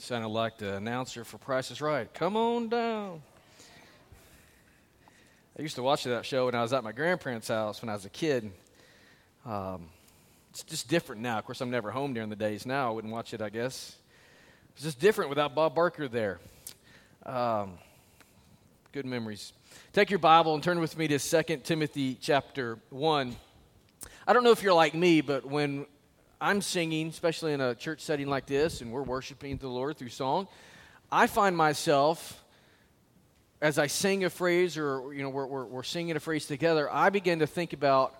Sounded like the announcer for Price is Right. Come on down. I used to watch that show when I was at my grandparents' house when I was a kid. Um, it's just different now. Of course, I'm never home during the days now. I wouldn't watch it, I guess. It's just different without Bob Barker there. Um, good memories. Take your Bible and turn with me to 2 Timothy chapter 1. I don't know if you're like me, but when I'm singing, especially in a church setting like this, and we're worshiping the Lord through song, I find myself, as I sing a phrase or, you know, we're, we're, we're singing a phrase together, I begin to think about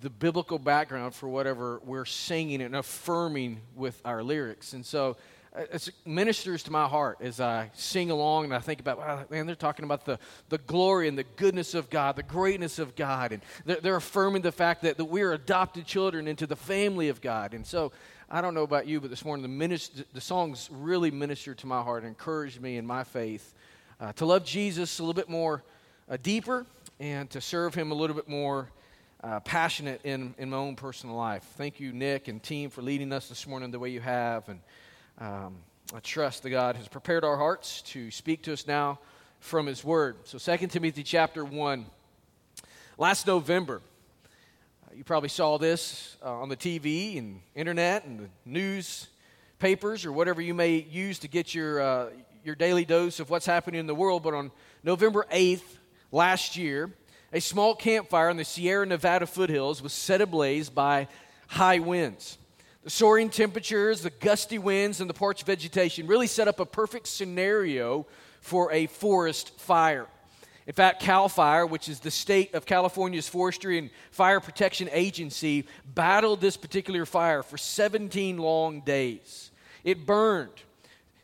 the biblical background for whatever we're singing and affirming with our lyrics. And so it ministers to my heart as I sing along and I think about, wow, man, they're talking about the, the glory and the goodness of God, the greatness of God. And they're, they're affirming the fact that, that we're adopted children into the family of God. And so I don't know about you, but this morning the, minister, the songs really ministered to my heart and encouraged me in my faith uh, to love Jesus a little bit more uh, deeper and to serve him a little bit more uh, passionate in, in my own personal life. Thank you, Nick and team, for leading us this morning the way you have. And um, I trust that God has prepared our hearts to speak to us now from His Word. So, 2 Timothy chapter 1. Last November, uh, you probably saw this uh, on the TV and internet and the newspapers or whatever you may use to get your, uh, your daily dose of what's happening in the world. But on November 8th last year, a small campfire in the Sierra Nevada foothills was set ablaze by high winds. The soaring temperatures, the gusty winds, and the parched vegetation really set up a perfect scenario for a forest fire. In fact, CAL FIRE, which is the state of California's Forestry and Fire Protection Agency, battled this particular fire for 17 long days. It burned.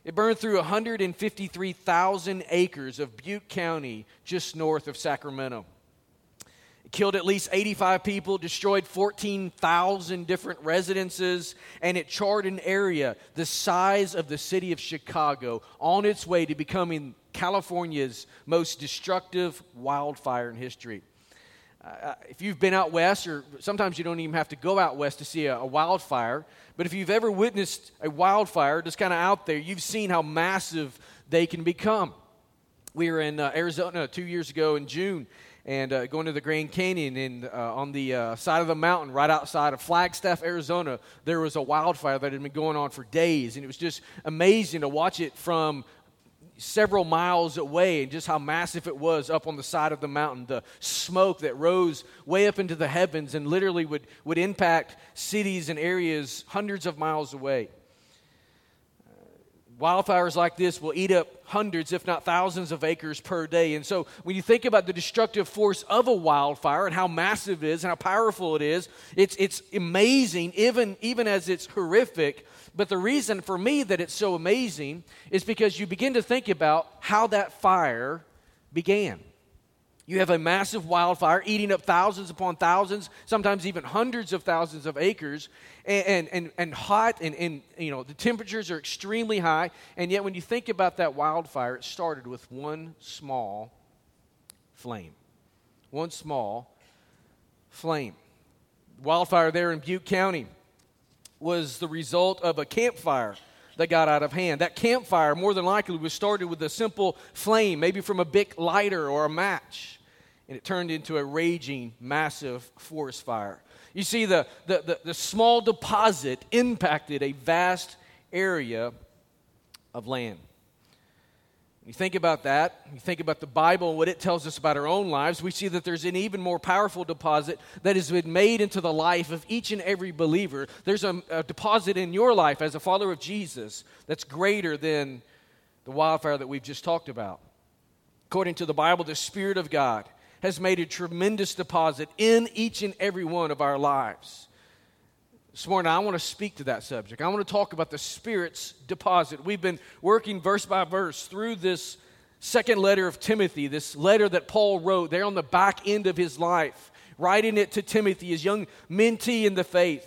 It burned through 153,000 acres of Butte County just north of Sacramento killed at least 85 people, destroyed 14,000 different residences, and it charred an area the size of the city of Chicago on its way to becoming California's most destructive wildfire in history. Uh, uh, if you've been out west, or sometimes you don't even have to go out west to see a, a wildfire, but if you've ever witnessed a wildfire just kind of out there, you've seen how massive they can become. We were in uh, Arizona two years ago in June, and uh, going to the Grand Canyon. And uh, on the uh, side of the mountain, right outside of Flagstaff, Arizona, there was a wildfire that had been going on for days. And it was just amazing to watch it from several miles away and just how massive it was up on the side of the mountain. The smoke that rose way up into the heavens and literally would, would impact cities and areas hundreds of miles away. Wildfires like this will eat up hundreds, if not thousands, of acres per day. And so, when you think about the destructive force of a wildfire and how massive it is and how powerful it is, it's, it's amazing, even, even as it's horrific. But the reason for me that it's so amazing is because you begin to think about how that fire began. You have a massive wildfire eating up thousands upon thousands, sometimes even hundreds of thousands of acres, and, and, and hot, and, and you know, the temperatures are extremely high. And yet, when you think about that wildfire, it started with one small flame. One small flame. Wildfire there in Butte County was the result of a campfire that got out of hand. That campfire, more than likely, was started with a simple flame, maybe from a big lighter or a match and it turned into a raging, massive forest fire. You see, the, the, the, the, small deposit impacted a vast area of land. You think about that, you think about the Bible and what it tells us about our own lives, we see that there's an even more powerful deposit that has been made into the life of each and every believer. There's a, a deposit in your life as a follower of Jesus that's greater than the wildfire that we've just talked about. According to the Bible, the Spirit of God has made a tremendous deposit in each and every one of our lives. This morning, I want to speak to that subject. I want to talk about the Spirit's deposit. We've been working verse by verse through this second letter of Timothy, this letter that Paul wrote there on the back end of his life, writing it to Timothy, his young mentee in the faith.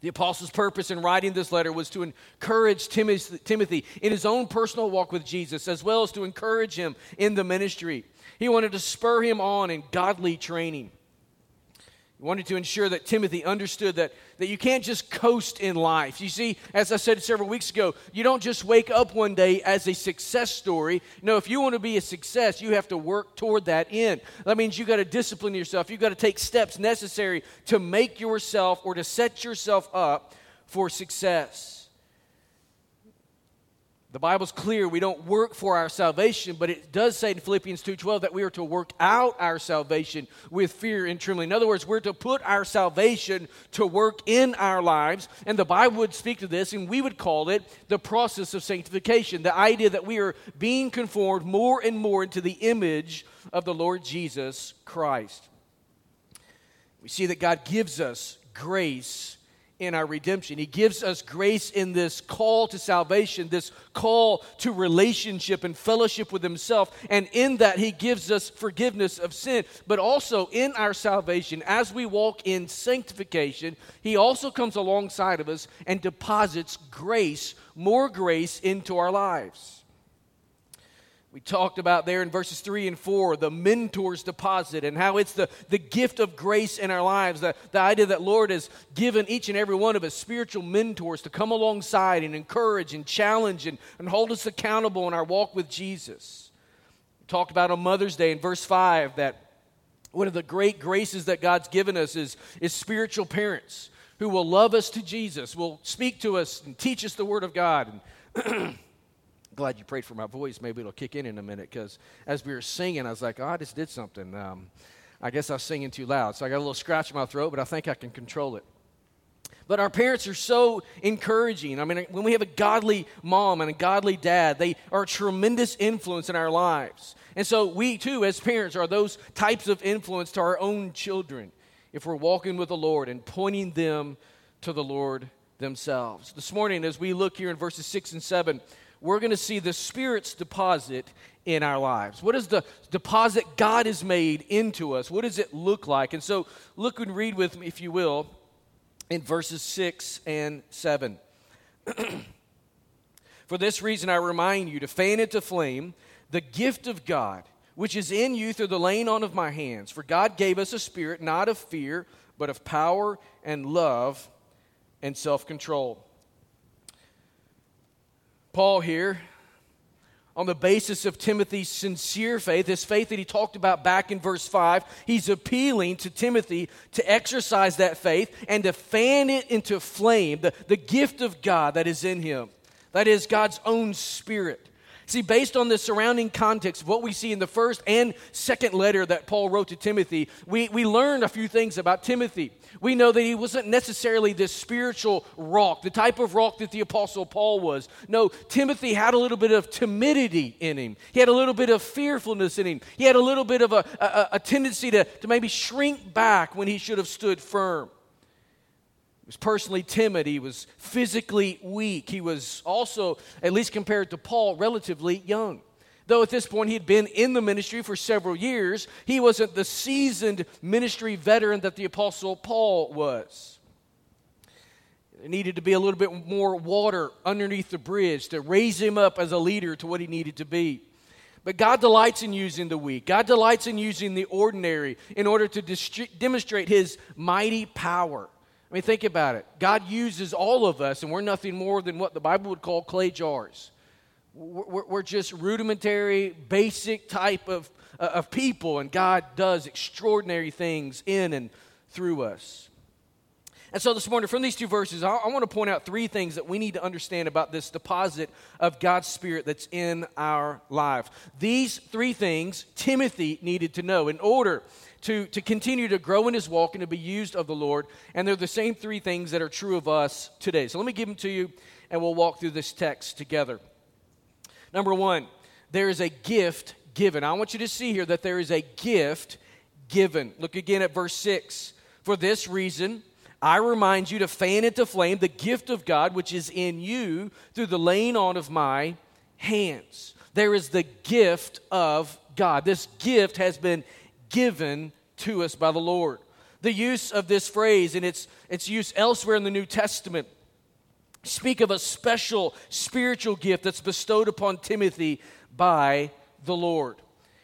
The apostle's purpose in writing this letter was to encourage Timothy in his own personal walk with Jesus, as well as to encourage him in the ministry. He wanted to spur him on in godly training. He wanted to ensure that Timothy understood that, that you can't just coast in life. You see, as I said several weeks ago, you don't just wake up one day as a success story. No, if you want to be a success, you have to work toward that end. That means you got to discipline yourself. You got to take steps necessary to make yourself or to set yourself up for success. The Bible's clear we don't work for our salvation, but it does say in Philippians 2:12 that we are to work out our salvation with fear and trembling. In other words, we're to put our salvation to work in our lives, and the Bible would speak to this and we would call it the process of sanctification, the idea that we are being conformed more and more into the image of the Lord Jesus Christ. We see that God gives us grace in our redemption. He gives us grace in this call to salvation, this call to relationship and fellowship with Himself. And in that, He gives us forgiveness of sin. But also in our salvation, as we walk in sanctification, He also comes alongside of us and deposits grace, more grace into our lives. We talked about there in verses 3 and 4 the mentor's deposit and how it's the, the gift of grace in our lives. The, the idea that Lord has given each and every one of us spiritual mentors to come alongside and encourage and challenge and, and hold us accountable in our walk with Jesus. We talked about on Mother's Day in verse 5 that one of the great graces that God's given us is, is spiritual parents who will love us to Jesus, will speak to us and teach us the Word of God. And glad you prayed for my voice. Maybe it'll kick in in a minute because as we were singing, I was like, oh, I just did something. Um, I guess I was singing too loud. So I got a little scratch in my throat, but I think I can control it. But our parents are so encouraging. I mean, when we have a godly mom and a godly dad, they are a tremendous influence in our lives. And so we too, as parents, are those types of influence to our own children if we're walking with the Lord and pointing them to the Lord themselves. This morning, as we look here in verses 6 and 7, we're going to see the Spirit's deposit in our lives. What is the deposit God has made into us? What does it look like? And so, look and read with me, if you will, in verses 6 and 7. For this reason, I remind you to fan into flame the gift of God, which is in you through the laying on of my hands. For God gave us a spirit not of fear, but of power and love and self control. Paul here, on the basis of Timothy's sincere faith, his faith that he talked about back in verse 5, he's appealing to Timothy to exercise that faith and to fan it into flame, the, the gift of God that is in him. That is God's own spirit. See, based on the surrounding context of what we see in the first and second letter that Paul wrote to Timothy, we, we learned a few things about Timothy. We know that he wasn't necessarily this spiritual rock, the type of rock that the Apostle Paul was. No, Timothy had a little bit of timidity in him, he had a little bit of fearfulness in him, he had a little bit of a, a, a tendency to, to maybe shrink back when he should have stood firm was personally timid. He was physically weak. He was also, at least compared to Paul, relatively young. Though at this point he had been in the ministry for several years, he wasn't the seasoned ministry veteran that the Apostle Paul was. There needed to be a little bit more water underneath the bridge to raise him up as a leader to what he needed to be. But God delights in using the weak. God delights in using the ordinary in order to dist- demonstrate his mighty power. I mean, think about it. God uses all of us, and we're nothing more than what the Bible would call clay jars. We're, just rudimentary, basic type of, uh, of people, and God does extraordinary things in and through us. And so this morning, from these two verses, I, I want to point out three things that we need to understand about this deposit of God's Spirit that's in our life. These three things Timothy needed to know in order to, to continue to grow in his walk and to be used of the Lord. And they're the same three things that are true of us today. So let me give them to you, and we'll walk through this text together. Number one, there is a gift given. I want you to see here that there is a gift given. Look again at verse 6. For this reason, I remind you to fan into flame the gift of God which is in you through the laying on of my hands. There is the gift of God. This gift has been given to us by the Lord. The use of this phrase and its, its use elsewhere in the New Testament speak of a special spiritual gift that's bestowed upon Timothy by the Lord.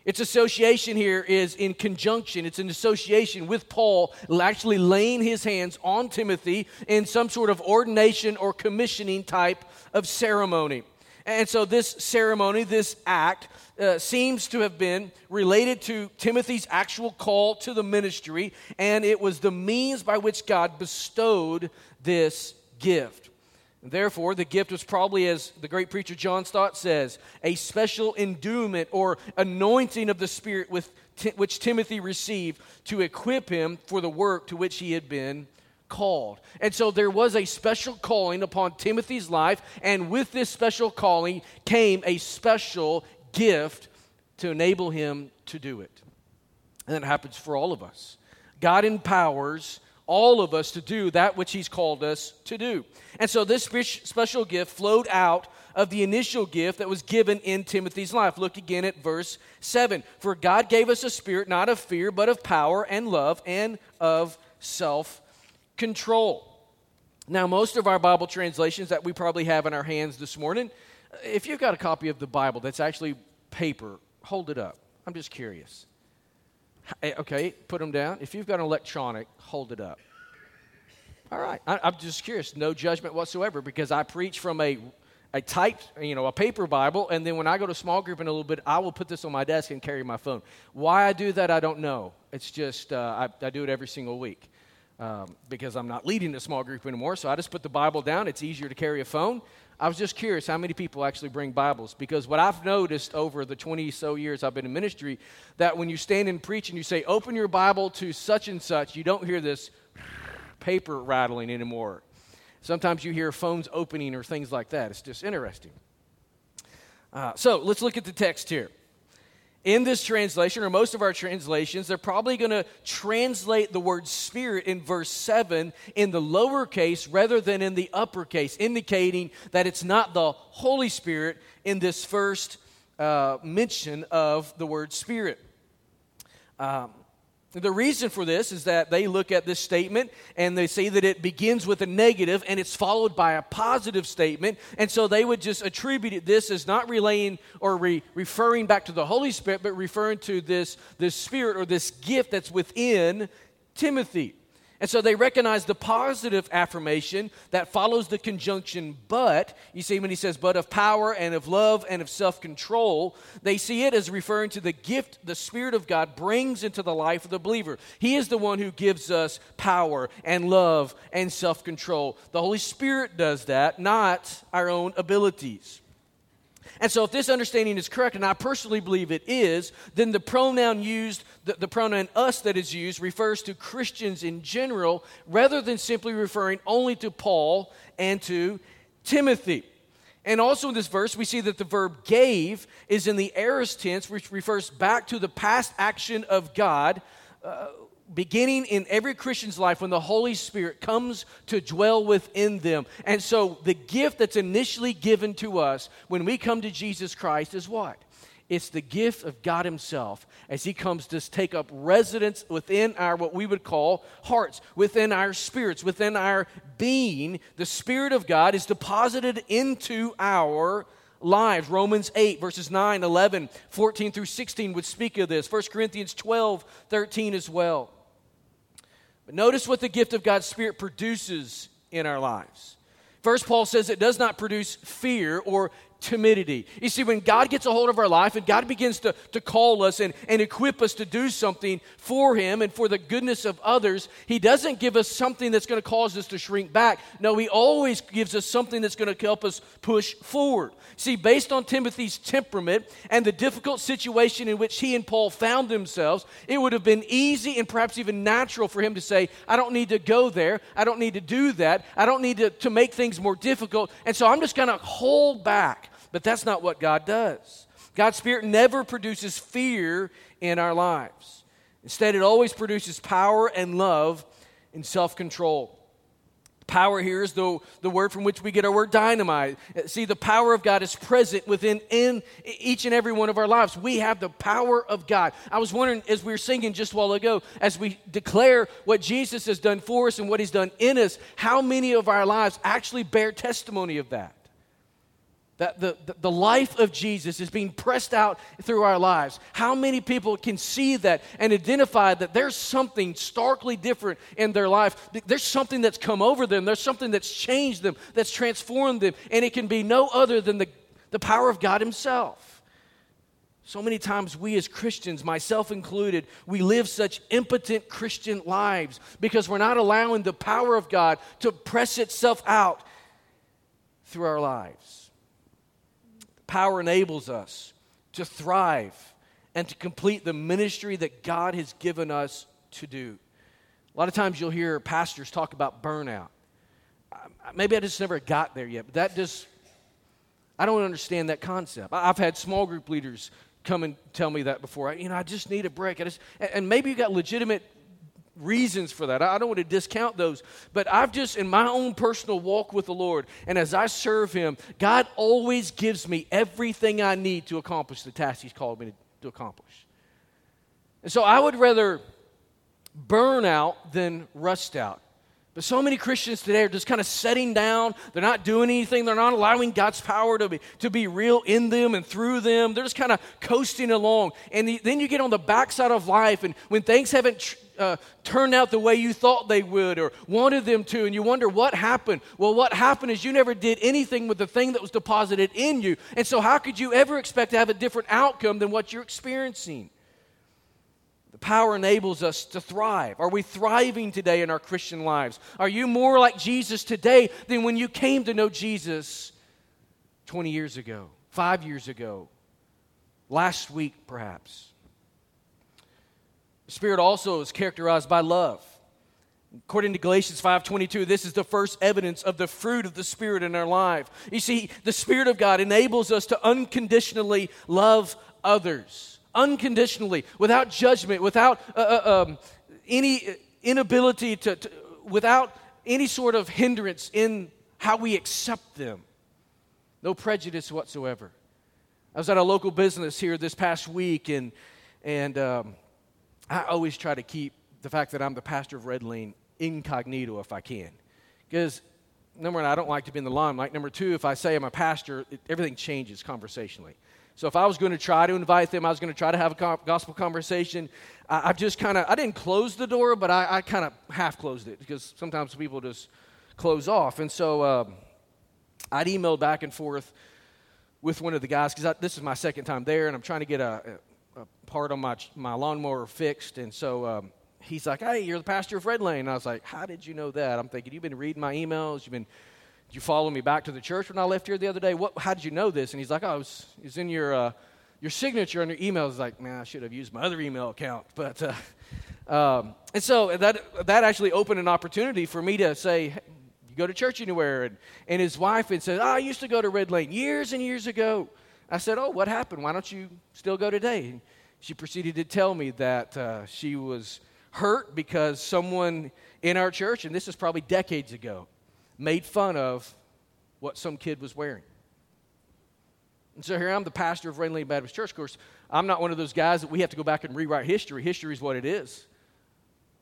Its association here is in conjunction. It's an association with Paul actually laying his hands on Timothy in some sort of ordination or commissioning type of ceremony. And so, this ceremony, this act, uh, seems to have been related to Timothy's actual call to the ministry, and it was the means by which God bestowed this gift. Therefore, the gift was probably, as the great preacher John Stott says, a special endowment or anointing of the Spirit with which Timothy received to equip him for the work to which he had been called. And so there was a special calling upon Timothy's life, and with this special calling came a special gift to enable him to do it. And that happens for all of us. God empowers all of us to do that which He's called us to do. And so this special gift flowed out of the initial gift that was given in Timothy's life. Look again at verse 7. For God gave us a spirit not of fear, but of power and love and of self control. Now, most of our Bible translations that we probably have in our hands this morning, if you've got a copy of the Bible that's actually paper, hold it up. I'm just curious. Okay, put them down. If you've got an electronic, hold it up. All right. I, am just curious. No judgment whatsoever because I preach from a, a typed, you know, a paper Bible, and then when I go to small group in a little bit, I will put this on my desk and carry my phone. Why I do that, I don't know. It's just uh, I, I, do it every single week um, because I'm not leading a small group anymore. So I just put the Bible down. It's easier to carry a phone. I was just curious how many people actually bring Bibles because what I've noticed over the 20 so years I've been in ministry that when you stand and preach and you say, open your Bible to such and such, you don't hear this paper rattling anymore. Sometimes you hear phones opening or things like that. It's just interesting. Uh, so let's look at the text here in this translation, or most of our translations, they're probably going to translate the word spirit in verse 7 in the lowercase rather than in the uppercase, indicating that it's not the Holy Spirit in this first uh, mention of the word spirit. Um, the reason for this is that they look at this statement and they see that it begins with a negative and it's followed by a positive statement. And so they would just attribute this as not relaying or re- referring back to the Holy Spirit, but referring to this, this spirit or this gift that's within Timothy. And so they recognize the positive affirmation that follows the conjunction but. You see, when he says but of power and of love and of self control, they see it as referring to the gift the Spirit of God brings into the life of the believer. He is the one who gives us power and love and self control. The Holy Spirit does that, not our own abilities. And so, if this understanding is correct, and I personally believe it is, then the pronoun used, the, the, pronoun us that is used, refers to Christians in general rather than simply referring only to Paul and to Timothy. And also in this verse, we see that the verb gave is in the aorist tense, which refers back to the past action of God. Uh, beginning in every Christian's life when the Holy Spirit comes to dwell within them. And so the gift that's initially given to us when we come to Jesus Christ is what? It's the gift of God Himself as He comes to take up residence within our, what we would call hearts, within our spirits, within our being. The Spirit of God is deposited into our lives. Romans 8, verses 9, 11, 14 through 16 would speak of this. 1 Corinthians 12, 13 as well. But notice what the gift of God's Spirit produces in our lives. First, Paul says it does not produce fear or timidity. You see, when God gets a hold of our life and God begins to, to call us and, and equip us to do something for Him and for the goodness of others, He doesn't give us something that's going to cause us to shrink back. No, He always gives us something that's going to help us push forward. See, based on Timothy's temperament and the difficult situation in which he and Paul found themselves, it would have been easy and perhaps even natural for him to say, I don't need to go there. I don't need to do that. I don't need to, to make things more difficult. And so I'm just going to hold back. But that's not what God does. God's Spirit never produces fear in our lives. Instead, it always produces power and love and self control. Power here is the, the word from which we get our word dynamite. See, the power of God is present within in each and every one of our lives. We have the power of God. I was wondering, as we were singing just a while ago, as we declare what Jesus has done for us and what he's done in us, how many of our lives actually bear testimony of that? That the, the, life of Jesus is being pressed out through our lives. How many people can see that and identify that there's something starkly different in their life? There's something that's come over them, there's something that's changed them, that's transformed them, and it can be no other than the, the power of God Himself. So many times, we as Christians, myself included, we live such impotent Christian lives because we're not allowing the power of God to press itself out through our lives. Power enables us to thrive and to complete the ministry that God has given us to do. A lot of times you'll hear pastors talk about burnout. Maybe I just never got there yet, but that just, I don't understand that concept. I've had small group leaders come and tell me that before. You know, I just need a break. I just, and maybe you got legitimate reasons for that. I don't want to discount those, but I've just, in my own personal walk with the Lord, and as I serve Him, God always gives me everything I need to accomplish the task He's called me to, to accomplish. And so I would rather burn out than rust out. But so many Christians today are just kind of setting down. They're not doing anything. They're not allowing God's power to be, to be real in them and through them. They're just kind of coasting along. And the, then you get on the backside of life, and when things haven't tr- uh, turned out the way you thought they would or wanted them to, and you wonder what happened. Well, what happened is you never did anything with the thing that was deposited in you. And so, how could you ever expect to have a different outcome than what you're experiencing? The power enables us to thrive. Are we thriving today in our Christian lives? Are you more like Jesus today than when you came to know Jesus 20 years ago, five years ago, last week, perhaps? Spirit also is characterized by love. According to Galatians 5:22, this is the first evidence of the fruit of the Spirit in our life. You see, the Spirit of God enables us to unconditionally love others, unconditionally, without judgment, without uh, uh, um, any inability to, to, without any sort of hindrance in how we accept them. No prejudice whatsoever. I was at a local business here this past week, and and um, I always try to keep the fact that I'm the pastor of Red Lane incognito if I can. Because, number one, I don't like to be in the limelight. Number two, if I say I'm a pastor, it, everything changes conversationally. So if I was going to try to invite them, I was going to try to have a gospel conversation. I, have just kind of, I didn't close the door, but I, I kind of half closed it because sometimes people just close off. And so um, I'd emailed back and forth with one of the guys because this is my second time there, and I'm trying to get a, part of my, my lawnmower fixed. And so um, he's like, Hey, you're the pastor of Red Lane. And I was like, How did you know that? I'm thinking, You've been reading my emails. You've been, did you follow me back to the church when I left here the other day? What, how did you know this? And he's like, Oh, it was, it in your, uh, your signature on your email. Like, Man, I should have used my other email account. But, uh, um, and so that, that actually opened an opportunity for me to say, hey, You go to church anywhere? And, and his wife had said, oh, I used to go to Red Lane years and years ago. I said, Oh, what happened? Why don't you still go today? She proceeded to tell me that uh, she was hurt because someone in our church, and this is probably decades ago, made fun of what some kid was wearing. And so here I'm the pastor of Lane Baptist Church. Of course, I'm not one of those guys that we have to go back and rewrite history. History is what it is.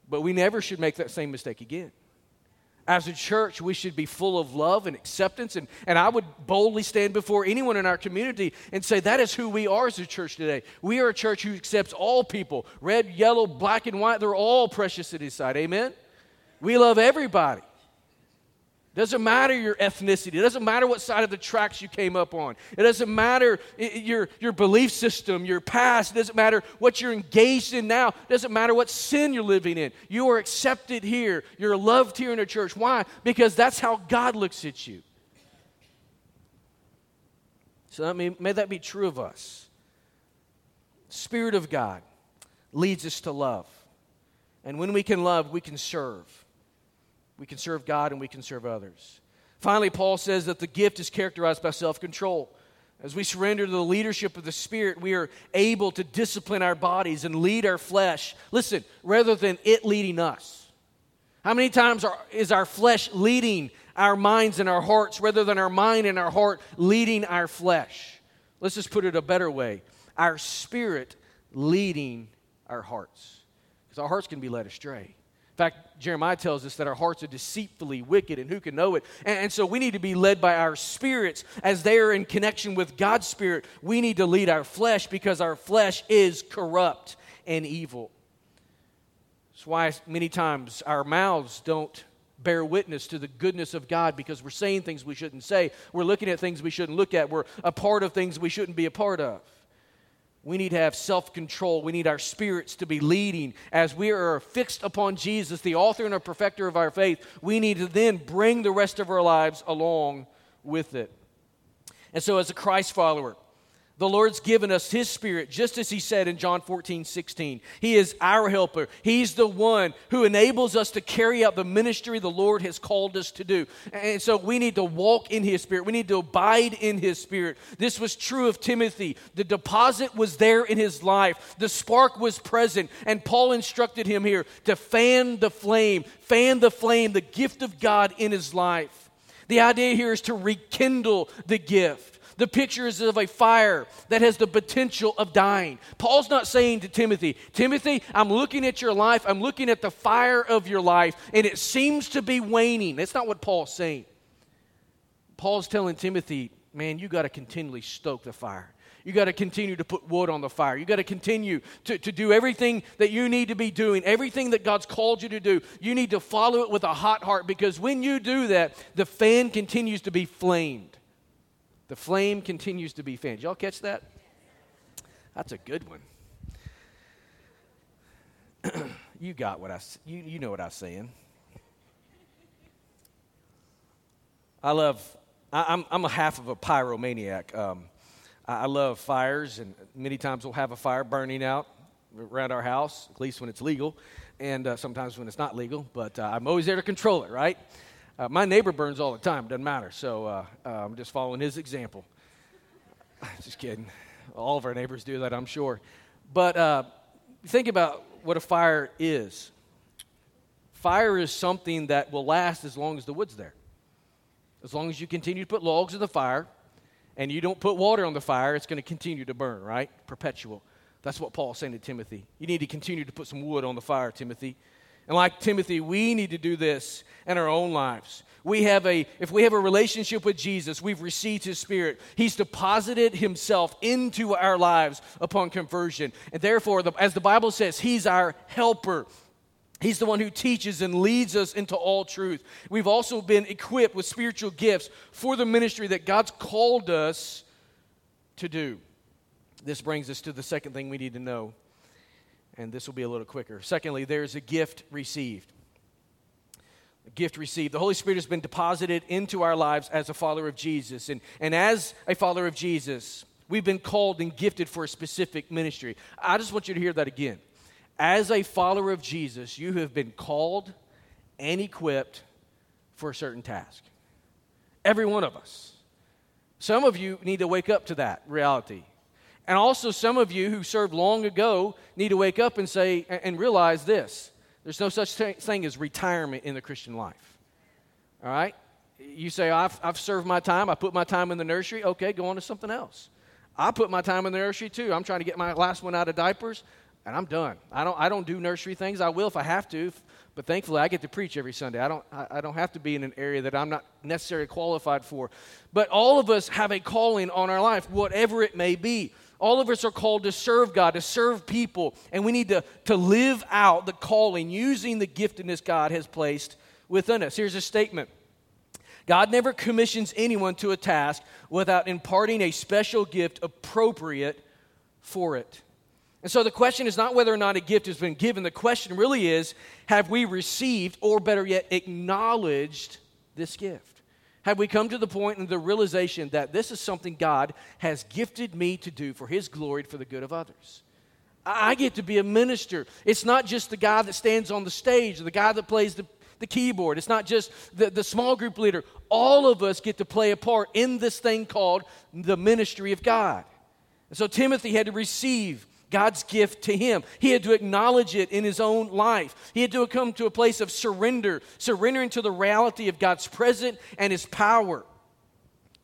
But we never should make that same mistake again. As a church, we should be full of love and acceptance. And, and I would boldly stand before anyone in our community and say that is who we are as a church today. We are a church who accepts all people red, yellow, black, and white. They're all precious at His side. Amen? We love everybody. Doesn't matter your ethnicity. It doesn't matter what side of the tracks you came up on. It doesn't matter your, your belief system, your past. It doesn't matter what you're engaged in now. It doesn't matter what sin you're living in. You are accepted here. You're loved here in a church. Why? Because that's how God looks at you. So that may, may that be true of us. Spirit of God leads us to love. And when we can love, we can serve. We can serve God and we can serve others. Finally, Paul says that the gift is characterized by self control. As we surrender to the leadership of the Spirit, we are able to discipline our bodies and lead our flesh. Listen, rather than it leading us. How many times are, is our flesh leading our minds and our hearts rather than our mind and our heart leading our flesh? Let's just put it a better way our spirit leading our hearts. Because our hearts can be led astray. In fact, Jeremiah tells us that our hearts are deceitfully wicked, and who can know it? And, and, so we need to be led by our spirits as they are in connection with God's spirit. We need to lead our flesh because our flesh is corrupt and evil. That's why many times our mouths don't bear witness to the goodness of God because we're saying things we shouldn't say. We're looking at things we shouldn't look at. We're a part of things we shouldn't be a part of. We need to have self control. We need our spirits to be leading. As we are fixed upon Jesus, the author and perfecter of our faith, we need to then bring the rest of our lives along with it. And so, as a Christ follower, the Lord's given us His Spirit, just as He said in John 14, 16. He is our helper. He's the one who enables us to carry out the ministry the Lord has called us to do. And so we need to walk in His Spirit. We need to abide in His Spirit. This was true of Timothy. The deposit was there in his life, the spark was present. And Paul instructed him here to fan the flame, fan the flame, the gift of God in his life. The idea here is to rekindle the gift. The picture is of a fire that has the potential of dying. Paul's not saying to Timothy, Timothy, I'm looking at your life, I'm looking at the fire of your life, and it seems to be waning. That's not what Paul's saying. Paul's telling Timothy, man, you got to continually stoke the fire. You got to continue to put wood on the fire. You got to continue to, do everything that you need to be doing, everything that God's called you to do. You need to follow it with a hot heart because when you do that, the fan continues to be flamed. The flame continues to be fanned. Y'all catch that? That's a good one. you got what I you, you know what I'm saying. I love I, am I'm, I'm a half of a pyromaniac. Um, I, I love fires, and many times we'll have a fire burning out around our house, at least when it's legal, and uh, sometimes when it's not legal. But uh, I'm always there to control it, right? Uh, my neighbor burns all the time, doesn't matter. So uh, uh, I'm just following his example. just kidding. All of our neighbors do that, I'm sure. But uh, think about what a fire is fire is something that will last as long as the wood's there. As long as you continue to put logs in the fire and you don't put water on the fire, it's going to continue to burn, right? Perpetual. That's what Paul's saying to Timothy. You need to continue to put some wood on the fire, Timothy. And like Timothy, we need to do this in our own lives. We have a, if we have a relationship with Jesus, we've received his spirit. He's deposited himself into our lives upon conversion. And therefore, the, as the Bible says, he's our helper. He's the one who teaches and leads us into all truth. We've also been equipped with spiritual gifts for the ministry that God's called us to do. This brings us to the second thing we need to know and this will be a little quicker. Secondly, there's a gift received. A gift received. The Holy Spirit has been deposited into our lives as a follower of Jesus. And, and as a follower of Jesus, we've been called and gifted for a specific ministry. I just want you to hear that again. As a follower of Jesus, you have been called and equipped for a certain task. Every one of us. Some of you need to wake up to that reality. And also, some of you who served long ago need to wake up and say and realize this there's no such thing as retirement in the Christian life. All right? You say, I've, I've served my time, I put my time in the nursery. Okay, go on to something else. I put my time in the nursery too. I'm trying to get my last one out of diapers, and I'm done. I don't, I don't do nursery things. I will if I have to, but thankfully I get to preach every Sunday. I don't, I, don't have to be in an area that I'm not necessarily qualified for. But all of us have a calling on our life, whatever it may be. All of us are called to serve God, to serve people, and we need to, to live out the calling using the giftedness God has placed within us. Here's a statement God never commissions anyone to a task without imparting a special gift appropriate for it. And so the question is not whether or not a gift has been given. The question really is have we received, or better yet, acknowledged this gift? Have we come to the point in the realization that this is something God has gifted me to do for His glory, for the good of others? I get to be a minister. It's not just the guy that stands on the stage, the guy that plays the, the keyboard. It's not just the, the small group leader. All of us get to play a part in this thing called the ministry of God. And so Timothy had to receive God's gift to him. He had to acknowledge it in his own life. He had to come to a place of surrender, surrendering to the reality of God's presence and his power,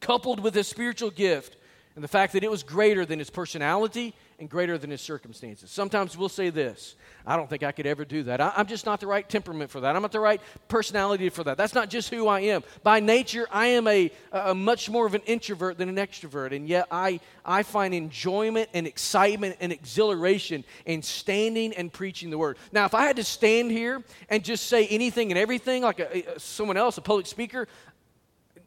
coupled with his spiritual gift. and the fact that it was greater than his personality and greater than his circumstances. Sometimes we'll say this I don't think I could ever do that. I, am just not the right temperament for that. I'm not the right personality for that. That's not just who I am. By nature, I am a, a much more of an introvert than an extrovert, and yet I, I find enjoyment and excitement and exhilaration in standing and preaching the word. Now, if I had to stand here and just say anything and everything like a, a, someone else, a public speaker,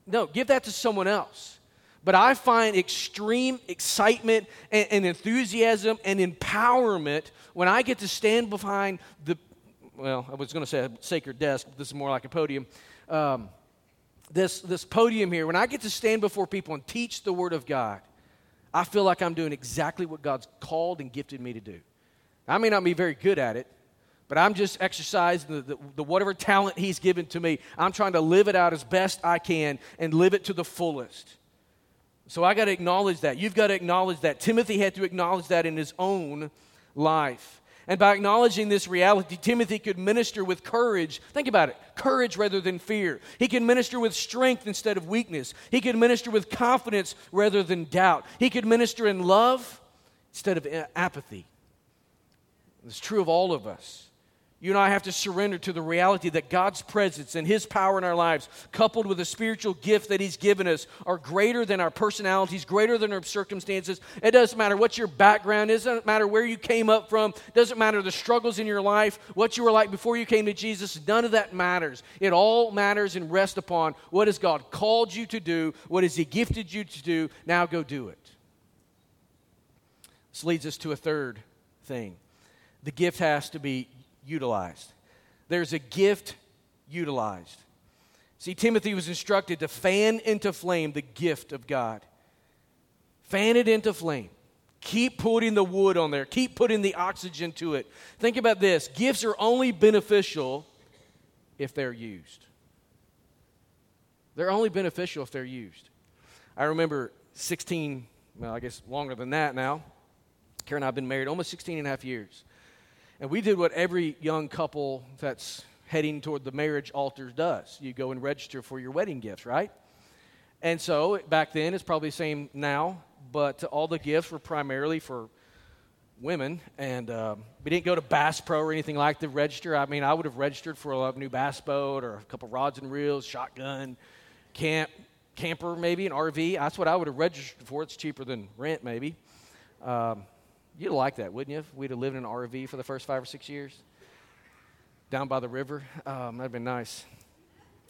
no, give that to someone else. But I find extreme excitement and, and, enthusiasm and empowerment when I get to stand behind the, well, I was going to say a sacred desk, but this is more like a podium. Um, this, this podium here, when I get to stand before people and teach the Word of God, I feel like I'm doing exactly what God's called and gifted me to do. I may not be very good at it, but I'm just exercising the, the, the, whatever talent He's given to me. I'm trying to live it out as best I can and live it to the fullest. So I got to acknowledge that. You've got to acknowledge that. Timothy had to acknowledge that in his own life. And by acknowledging this reality, Timothy could minister with courage. Think about it courage rather than fear. He could minister with strength instead of weakness. He could minister with confidence rather than doubt. He could minister in love instead of apathy. It's true of all of us. You and I have to surrender to the reality that God's presence and His power in our lives, coupled with the spiritual gift that He's given us, are greater than our personalities, greater than our circumstances. It doesn't matter what your background is, it doesn't matter where you came up from, it doesn't matter the struggles in your life, what you were like before you came to Jesus. None of that matters. It all matters and rests upon what has God called you to do, what has He gifted you to do. Now go do it. This leads us to a third thing the gift has to be utilized. There's a gift utilized. See, Timothy was instructed to fan into flame the gift of God. Fan it into flame. Keep putting the wood on there, keep putting the oxygen to it. Think about this gifts are only beneficial if they're used. They're only beneficial if they're used. I remember 16, well, I guess longer than that now. Karen and I have been married almost 16 and a half years. And we did what every young couple that's heading toward the marriage altar does you go and register for your wedding gifts, right? And so back then, it's probably the same now, but all the gifts were primarily for women. And um, we didn't go to Bass Pro or anything like the register. I mean, I would have registered for a new bass boat or a couple rods and reels, shotgun, camp, camper, maybe an RV. That's what I would have registered for. It's cheaper than rent, maybe. Um, You'd like that, wouldn't you? If we'd have lived in an RV for the first five or six years down by the river. Um, that'd been nice.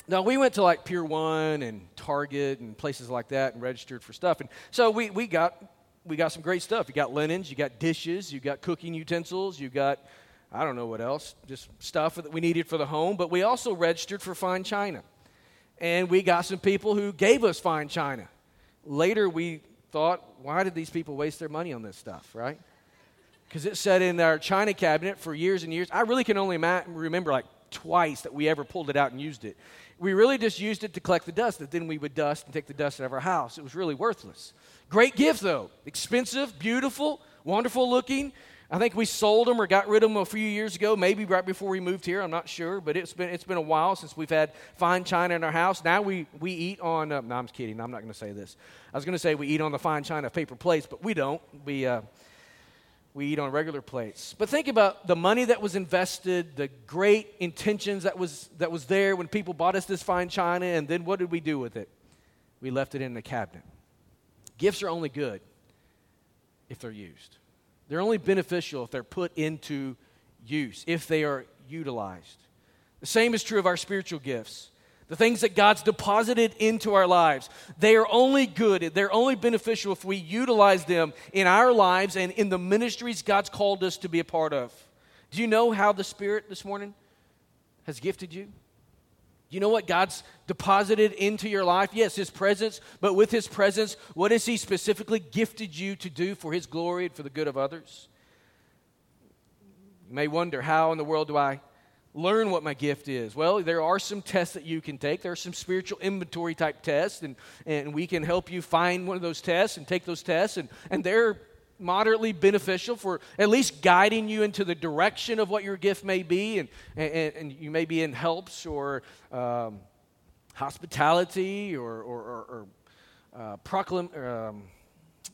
Now, we went to like Pier 1 and Target and places like that and registered for stuff. And so we, we, got, we got some great stuff. You got linens, you got dishes, you got cooking utensils, you got, I don't know what else, just stuff that we needed for the home. But we also registered for fine china. And we got some people who gave us fine china. Later, we thought, why did these people waste their money on this stuff, right? Because it sat in our china cabinet for years and years. I really can only remember like twice that we ever pulled it out and used it. We really just used it to collect the dust that then we would dust and take the dust out of our house. It was really worthless. Great gift though, expensive, beautiful, wonderful looking. I think we sold them or got rid of them a few years ago, maybe right before we moved here. I'm not sure, but it's been it's been a while since we've had fine china in our house. Now we we eat on. Uh, no, I'm kidding. I'm not going to say this. I was going to say we eat on the fine china paper plates, but we don't. We uh, we eat on regular plates. But think about the money that was invested, the great intentions that was, that was there when people bought us this fine china, and then what did we do with it? We left it in the cabinet. Gifts are only good if they're used, they're only beneficial if they're put into use, if they are utilized. The same is true of our spiritual gifts the things that God's deposited into our lives, they are only good, they're only beneficial if we utilize them in our lives and in the ministries God's called us to be a part of. Do you know how the Spirit this morning has gifted you? You know what God's deposited into your life? Yes, His presence, but with His presence, what has He specifically gifted you to do for His glory and for the good of others? You may wonder, how in the world do I learn what my gift is? Well, there are some tests that you can take. There are some spiritual inventory type tests, and, and we can help you find one of those tests and take those tests, and, and they're moderately beneficial for at least guiding you into the direction of what your gift may be, and, and, and you may be in helps or um, hospitality or, or, or, or uh, proclam- um,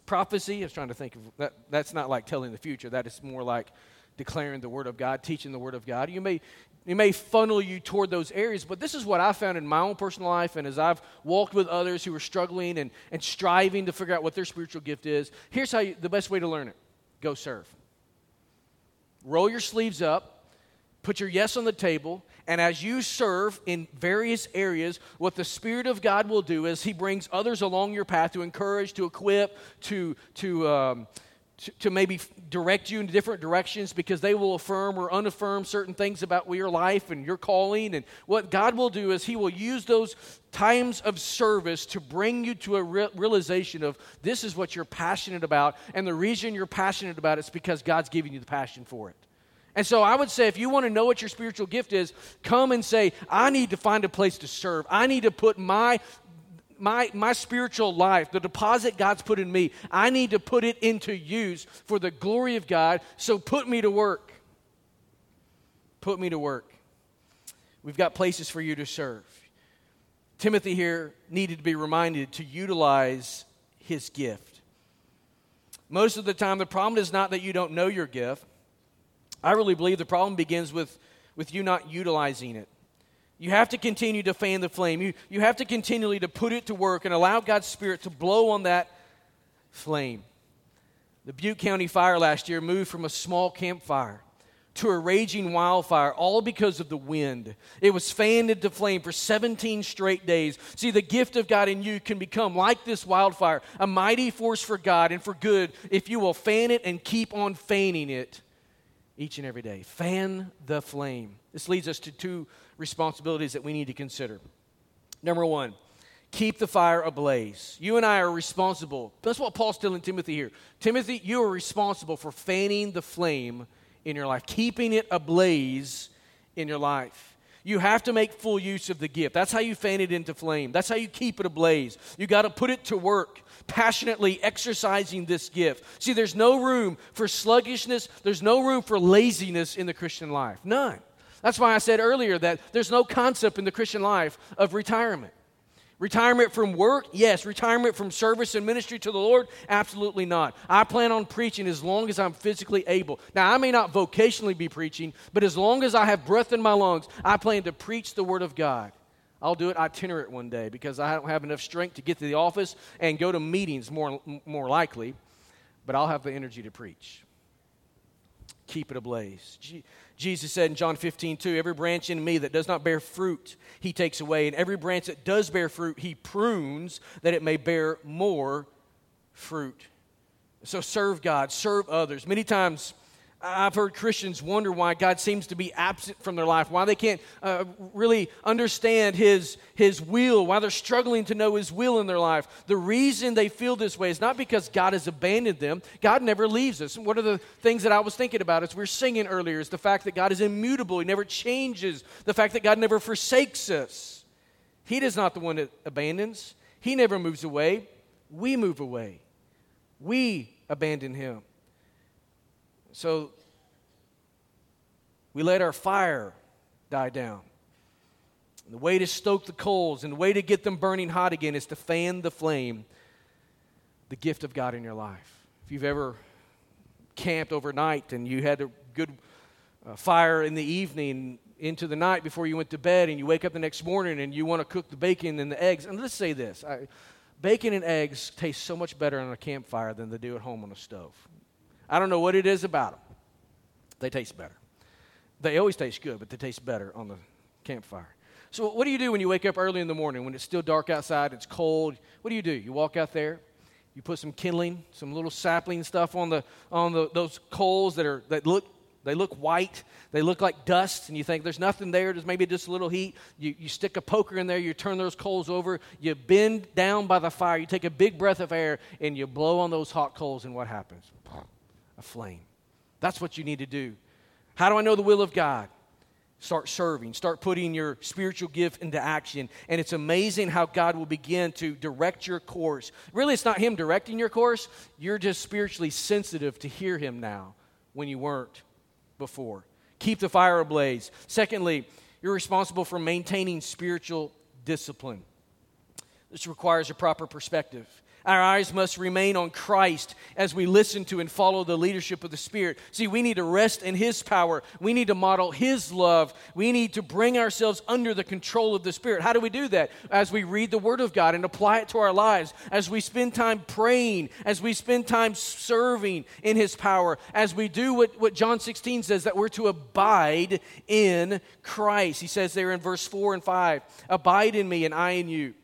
prophecy. I was trying to think of that. That's not like telling the future. That is more like declaring the Word of God, teaching the Word of God. You may it may funnel you toward those areas, but this is what I found in my own personal life, and as I've walked with others who are struggling and, and striving to figure out what their spiritual gift is. Here's how you, the best way to learn it go serve. Roll your sleeves up, put your yes on the table, and as you serve in various areas, what the Spirit of God will do is He brings others along your path to encourage, to equip, to, to, um, to, to, maybe direct you in different directions because they will affirm or unaffirm certain things about your life and your calling. And what God will do is He will use those times of service to bring you to a re- realization of this is what you're passionate about. And the reason you're passionate about it is because God's giving you the passion for it. And so I would say if you want to know what your spiritual gift is, come and say, I need to find a place to serve. I need to put my my, my spiritual life, the deposit God's put in me, I need to put it into use for the glory of God. So put me to work. Put me to work. We've got places for you to serve. Timothy here needed to be reminded to utilize his gift. Most of the time, the problem is not that you don't know your gift. I really believe the problem begins with, with you not utilizing it. You have to continue to fan the flame. You, you have to continually to put it to work and allow God's Spirit to blow on that flame. The Butte County fire last year moved from a small campfire to a raging wildfire, all because of the wind. It was fanned into flame for 17 straight days. See, the gift of God in you can become like this wildfire, a mighty force for God and for good if you will fan it and keep on fanning it each and every day. Fan the flame. This leads us to two responsibilities that we need to consider. Number one, keep the fire ablaze. You and I are responsible. That's what Paul's telling Timothy here. Timothy, you are responsible for fanning the flame in your life, keeping it ablaze in your life. You have to make full use of the gift. That's how you fan it into flame. That's how you keep it ablaze. You got to put it to work passionately exercising this gift. See, there's no room for sluggishness, there's no room for laziness in the Christian life. None. That's why I said earlier that there's no concept in the Christian life of retirement. Retirement from work? Yes. Retirement from service and ministry to the Lord? Absolutely not. I plan on preaching as long as I'm physically able. Now, I may not vocationally be preaching, but as long as I have breath in my lungs, I plan to preach the Word of God. I'll do it itinerant one day because I don't have enough strength to get to the office and go to meetings more, more likely, but I'll have the energy to preach. Keep it ablaze. Jesus said in John 15, 2, every branch in me that does not bear fruit, he takes away, and every branch that does bear fruit, he prunes that it may bear more fruit. So serve God, serve others. Many times, I've heard Christians wonder why God seems to be absent from their life, why they can't uh, really understand his, his will, why they're struggling to know His will in their life. The reason they feel this way is not because God has abandoned them. God never leaves us. one of the things that I was thinking about as we were singing earlier is the fact that God is immutable, He never changes, the fact that God never forsakes us. He is not the one that abandons, He never moves away. We move away, we abandon Him. So we let our fire die down. And the way to stoke the coals and the way to get them burning hot again is to fan the flame, the gift of God in your life. If you've ever camped overnight and you had a good uh, fire in the evening into the night before you went to bed and you wake up the next morning and you want to cook the bacon and the eggs. And let's say this I, bacon and eggs taste so much better on a campfire than they do at home on a stove. I don't know what it is about them. They taste better. They always taste good, but they taste better on the campfire. So, what do you do when you wake up early in the morning when it's still dark outside, it's cold? What do you do? You walk out there, you put some kindling, some little sapling stuff on the on the, those coals that are that look they look white, they look like dust, and you think there's nothing there, there's maybe just a little heat. You, you stick a poker in there, you turn those coals over, you bend down by the fire, you take a big breath of air, and you blow on those hot coals, and what happens? A flame. That's what you need to do. How do I know the will of God? Start serving, start putting your spiritual gift into action. And it's amazing how God will begin to direct your course. Really, it's not Him directing your course, you're just spiritually sensitive to hear Him now when you weren't before. Keep the fire ablaze. Secondly, you're responsible for maintaining spiritual discipline. This requires a proper perspective. Our eyes must remain on Christ as we listen to and follow the leadership of the Spirit. See, we need to rest in His power. We need to model His love. We need to bring ourselves under the control of the Spirit. How do we do that? As we read the Word of God and apply it to our lives, as we spend time praying, as we spend time serving in His power, as we do what, what John 16 says that we're to abide in Christ. He says there in verse 4 and 5 Abide in me, and I in you.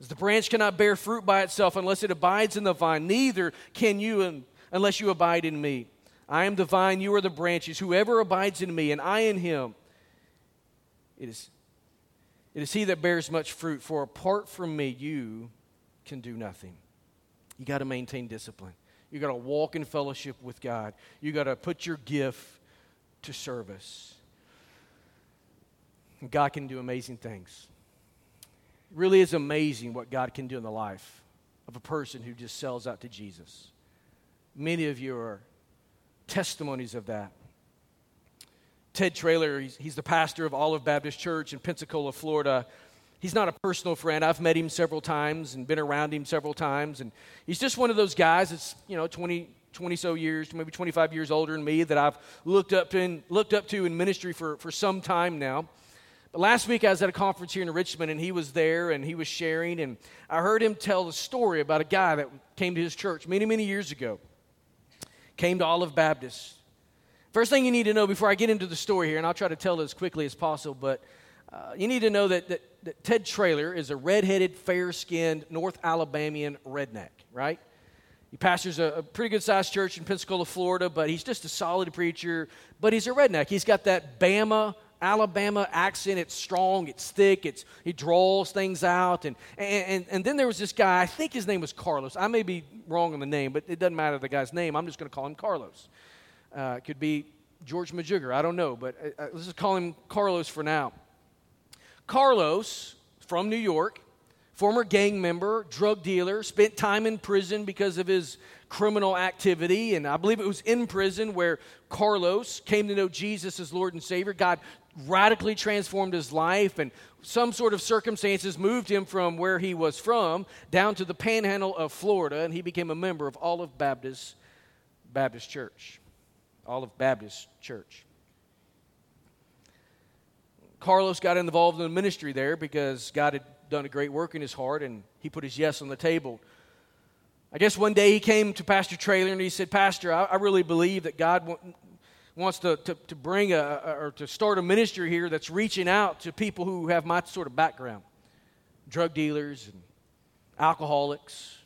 As the branch cannot bear fruit by itself unless it abides in the vine, neither can you unless you abide in me. I am the vine, you are the branches. Whoever abides in me and I in him, it is, it is he that bears much fruit, for apart from me, you can do nothing. You got to maintain discipline. You got to walk in fellowship with God. You got to put your gift to service. God can do amazing things really is amazing what God can do in the life of a person who just sells out to Jesus. Many of you are testimonies of that. Ted Traylor, he's, he's, the pastor of Olive Baptist Church in Pensacola, Florida. He's not a personal friend. I've met him several times and been around him several times. And he's just one of those guys that's, you know, 20, 20 so years, maybe 25 years older than me that I've looked up in, looked up to in ministry for, for some time now. But last week I was at a conference here in Richmond and he was there and he was sharing and I heard him tell the story about a guy that came to his church many, many years ago. Came to Olive Baptist. First thing you need to know before I get into the story here, and I'll try to tell it as quickly as possible, but uh, you need to know that, that, that Ted Traylor is a redheaded, fair skinned, North Alabamian redneck, right? He pastors a, a pretty good sized church in Pensacola, Florida, but he's just a solid preacher. But he's a redneck. He's got that Bama Alabama accent. It's strong, it's thick, it's, he draws things out. And, and, and then there was this guy, I think his name was Carlos. I may be wrong on the name, but it doesn't matter the guy's name. I'm just going to call him Carlos. Uh, could be George Majigger, I don't know, but uh, uh, let's just call him Carlos for now. Carlos, from New York, former gang member, drug dealer, spent time in prison because of his criminal activity. And I believe it was in prison where Carlos came to know Jesus as Lord and Savior. God radically transformed his life, and some sort of circumstances moved him from where he was from down to the panhandle of Florida, and he became a member of Olive Baptist Baptist Church. Olive Baptist Church. Carlos got involved in the ministry there because God had done a great work in his heart, and he put his yes on the table. I guess one day he came to Pastor Traylor and he said, Pastor, I, I really believe that God wants to, to, to bring a, or to start a ministry here that's reaching out to people who have my sort of background drug dealers and alcoholics,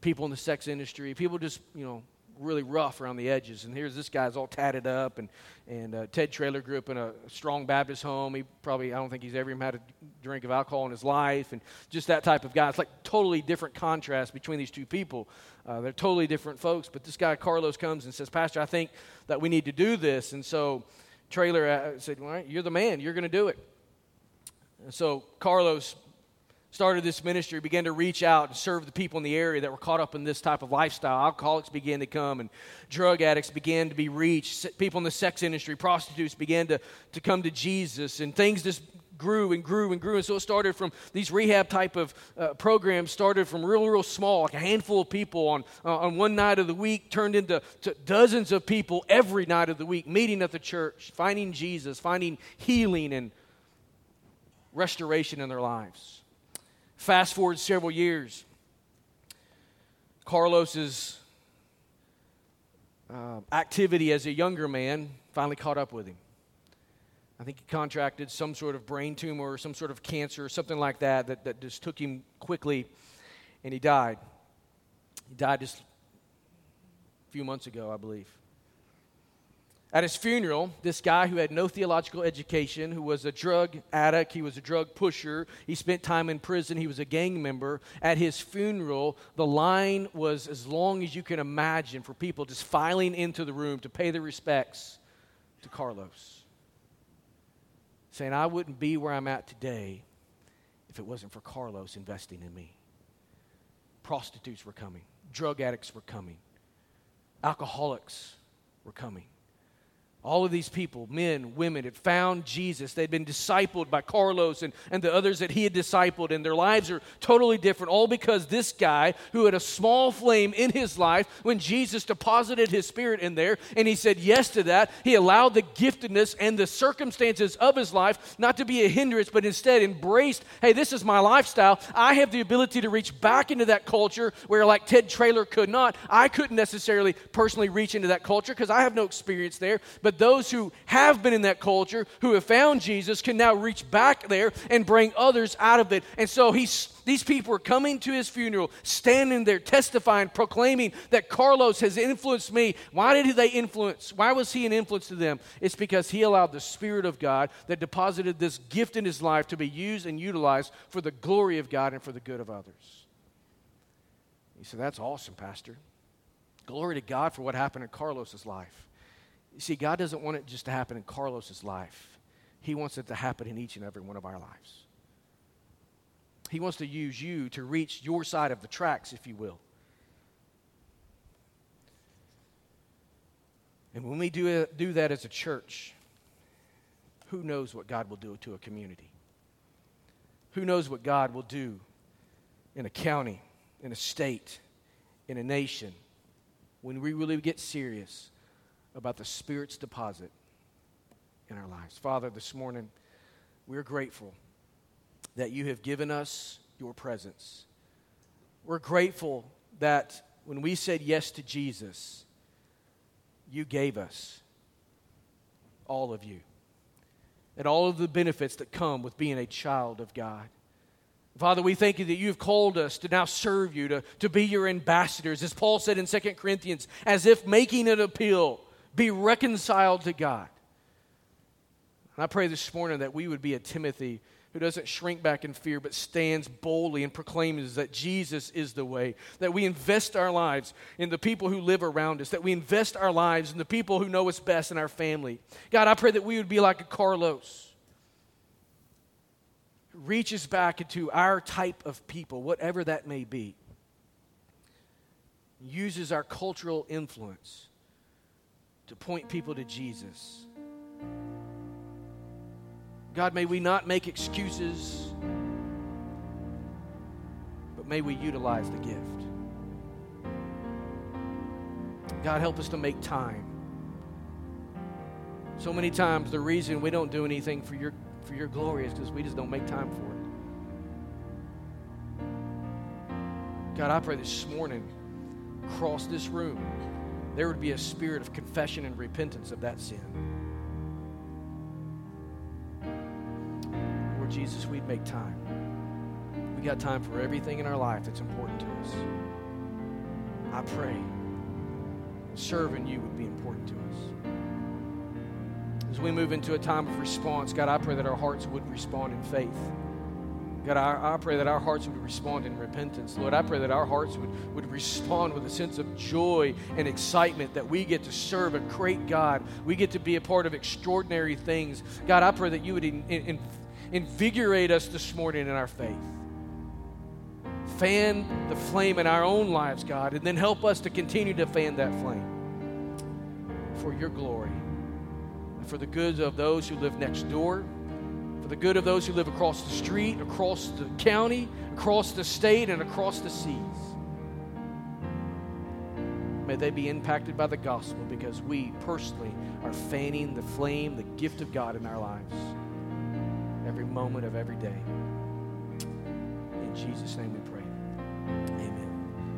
people in the sex industry, people just, you know, really rough around the edges. And here's this guy's all tatted up. And, and uh, Ted Traylor grew up in a strong Baptist home. He probably, I don't think he's ever even had a drink of alcohol in his life. And just that type of guy. It's like totally different contrast between these two people. Uh, they're totally different folks. But this guy, Carlos, comes and says, Pastor, I think that we need to do this. And so Traylor uh, said, Well, you're the man. You're going to do it. And so Carlos started this ministry, began to reach out and serve the people in the area that were caught up in this type of lifestyle. Alcoholics began to come, and drug addicts began to be reached. People in the sex industry, prostitutes began to, to come to Jesus, and things just grew and grew and grew. And so it started from these rehab type of uh, programs, started from real, real small, like a handful of people on, uh, on one night of the week, turned into dozens of people every night of the week, meeting at the church, finding Jesus, finding healing and restoration in their lives. Fast forward several years, Carlos's uh, activity as a younger man finally caught up with him. I think he contracted some sort of brain tumor or some sort of cancer or something like that that, that just took him quickly, and he died. He died just a few months ago, I believe. At his funeral, this guy who had no theological education, who was a drug addict, he was a drug pusher, he spent time in prison, he was a gang member. At his funeral, the line was as long as you can imagine for people just filing into the room to pay their respects to Carlos. Saying, I wouldn't be where I'm at today if it wasn't for Carlos investing in me. Prostitutes were coming, drug addicts were coming, alcoholics were coming All of these people, men, women, had found Jesus. They'd been discipled by Carlos and, and the others that he had discipled, and their lives are totally different, all because this guy who had a small flame in his life, when Jesus deposited his spirit in there, and he said yes to that, he allowed the giftedness and the circumstances of his life not to be a hindrance, but instead embraced, hey, this is my lifestyle. I have the ability to reach back into that culture where, like Ted Traylor could not, I couldn't necessarily personally reach into that culture because I have no experience there. But those who have been in that culture, who have found Jesus, can now reach back there and bring others out of it. And so he's, these people are coming to his funeral, standing there, testifying, proclaiming that Carlos has influenced me. Why did they influence? Why was he an influence to them? It's because he allowed the Spirit of God that deposited this gift in his life to be used and utilized for the glory of God and for the good of others. He said, That's awesome, Pastor. Glory to God for what happened in Carlos's life. You see, God doesn't want it just to happen in Carlos's life, He wants it to happen in each and every one of our lives. He wants to use you to reach your side of the tracks, if you will. And when we do, uh, do that as a church, who knows what God will do to a community? Who knows what God will do in a county, in a state, in a nation when we really get serious about the Spirit's deposit in our lives. Father, this morning, we're grateful that you have given us your presence. We're grateful that when we said yes to Jesus, you gave us all of you and all of the benefits that come with being a child of God. Father, we thank you that you've called us to now serve you, to, to be your ambassadors, as Paul said in 2 Corinthians, as if making an appeal be reconciled to God. And I pray this morning that we would be a Timothy who doesn't shrink back in fear, but stands boldly and proclaims that Jesus is the way. That we invest our lives in the people who live around us, that we invest our lives in the people who know us best in our family. God, I pray that we would be like a Carlos reaches back into our type of people, whatever that may be, uses our cultural influence to point people to Jesus. God, may we not make excuses, but may we utilize the gift. God, help us to make time. So many times, the reason we don't do anything for your, for your glory is because we just don't make time for it. God, I pray this morning, cross this room, there would be a spirit of confession and repentance of that sin. Lord Jesus, we'd make time. We got time for everything in our life that's important to us. I pray serving you would be important to us. As we move into a time of response, God, I pray that our hearts would respond in faith. God, I, I, pray that our hearts would respond in repentance. Lord, I pray that our hearts would, would respond with a sense of joy and excitement that we get to serve a great God. We get to be a part of extraordinary things. God, I pray that you would in, in, invigorate us this morning in our faith. Fan the flame in our own lives, God, and then help us to continue to fan that flame for your glory and for the good of those who live next door for the good of those who live across the street, across the county, across the state, and across the seas. May they be impacted by the gospel because we personally are fanning the flame, the gift of God in our lives every moment of every day. In Jesus' name we pray. Amen.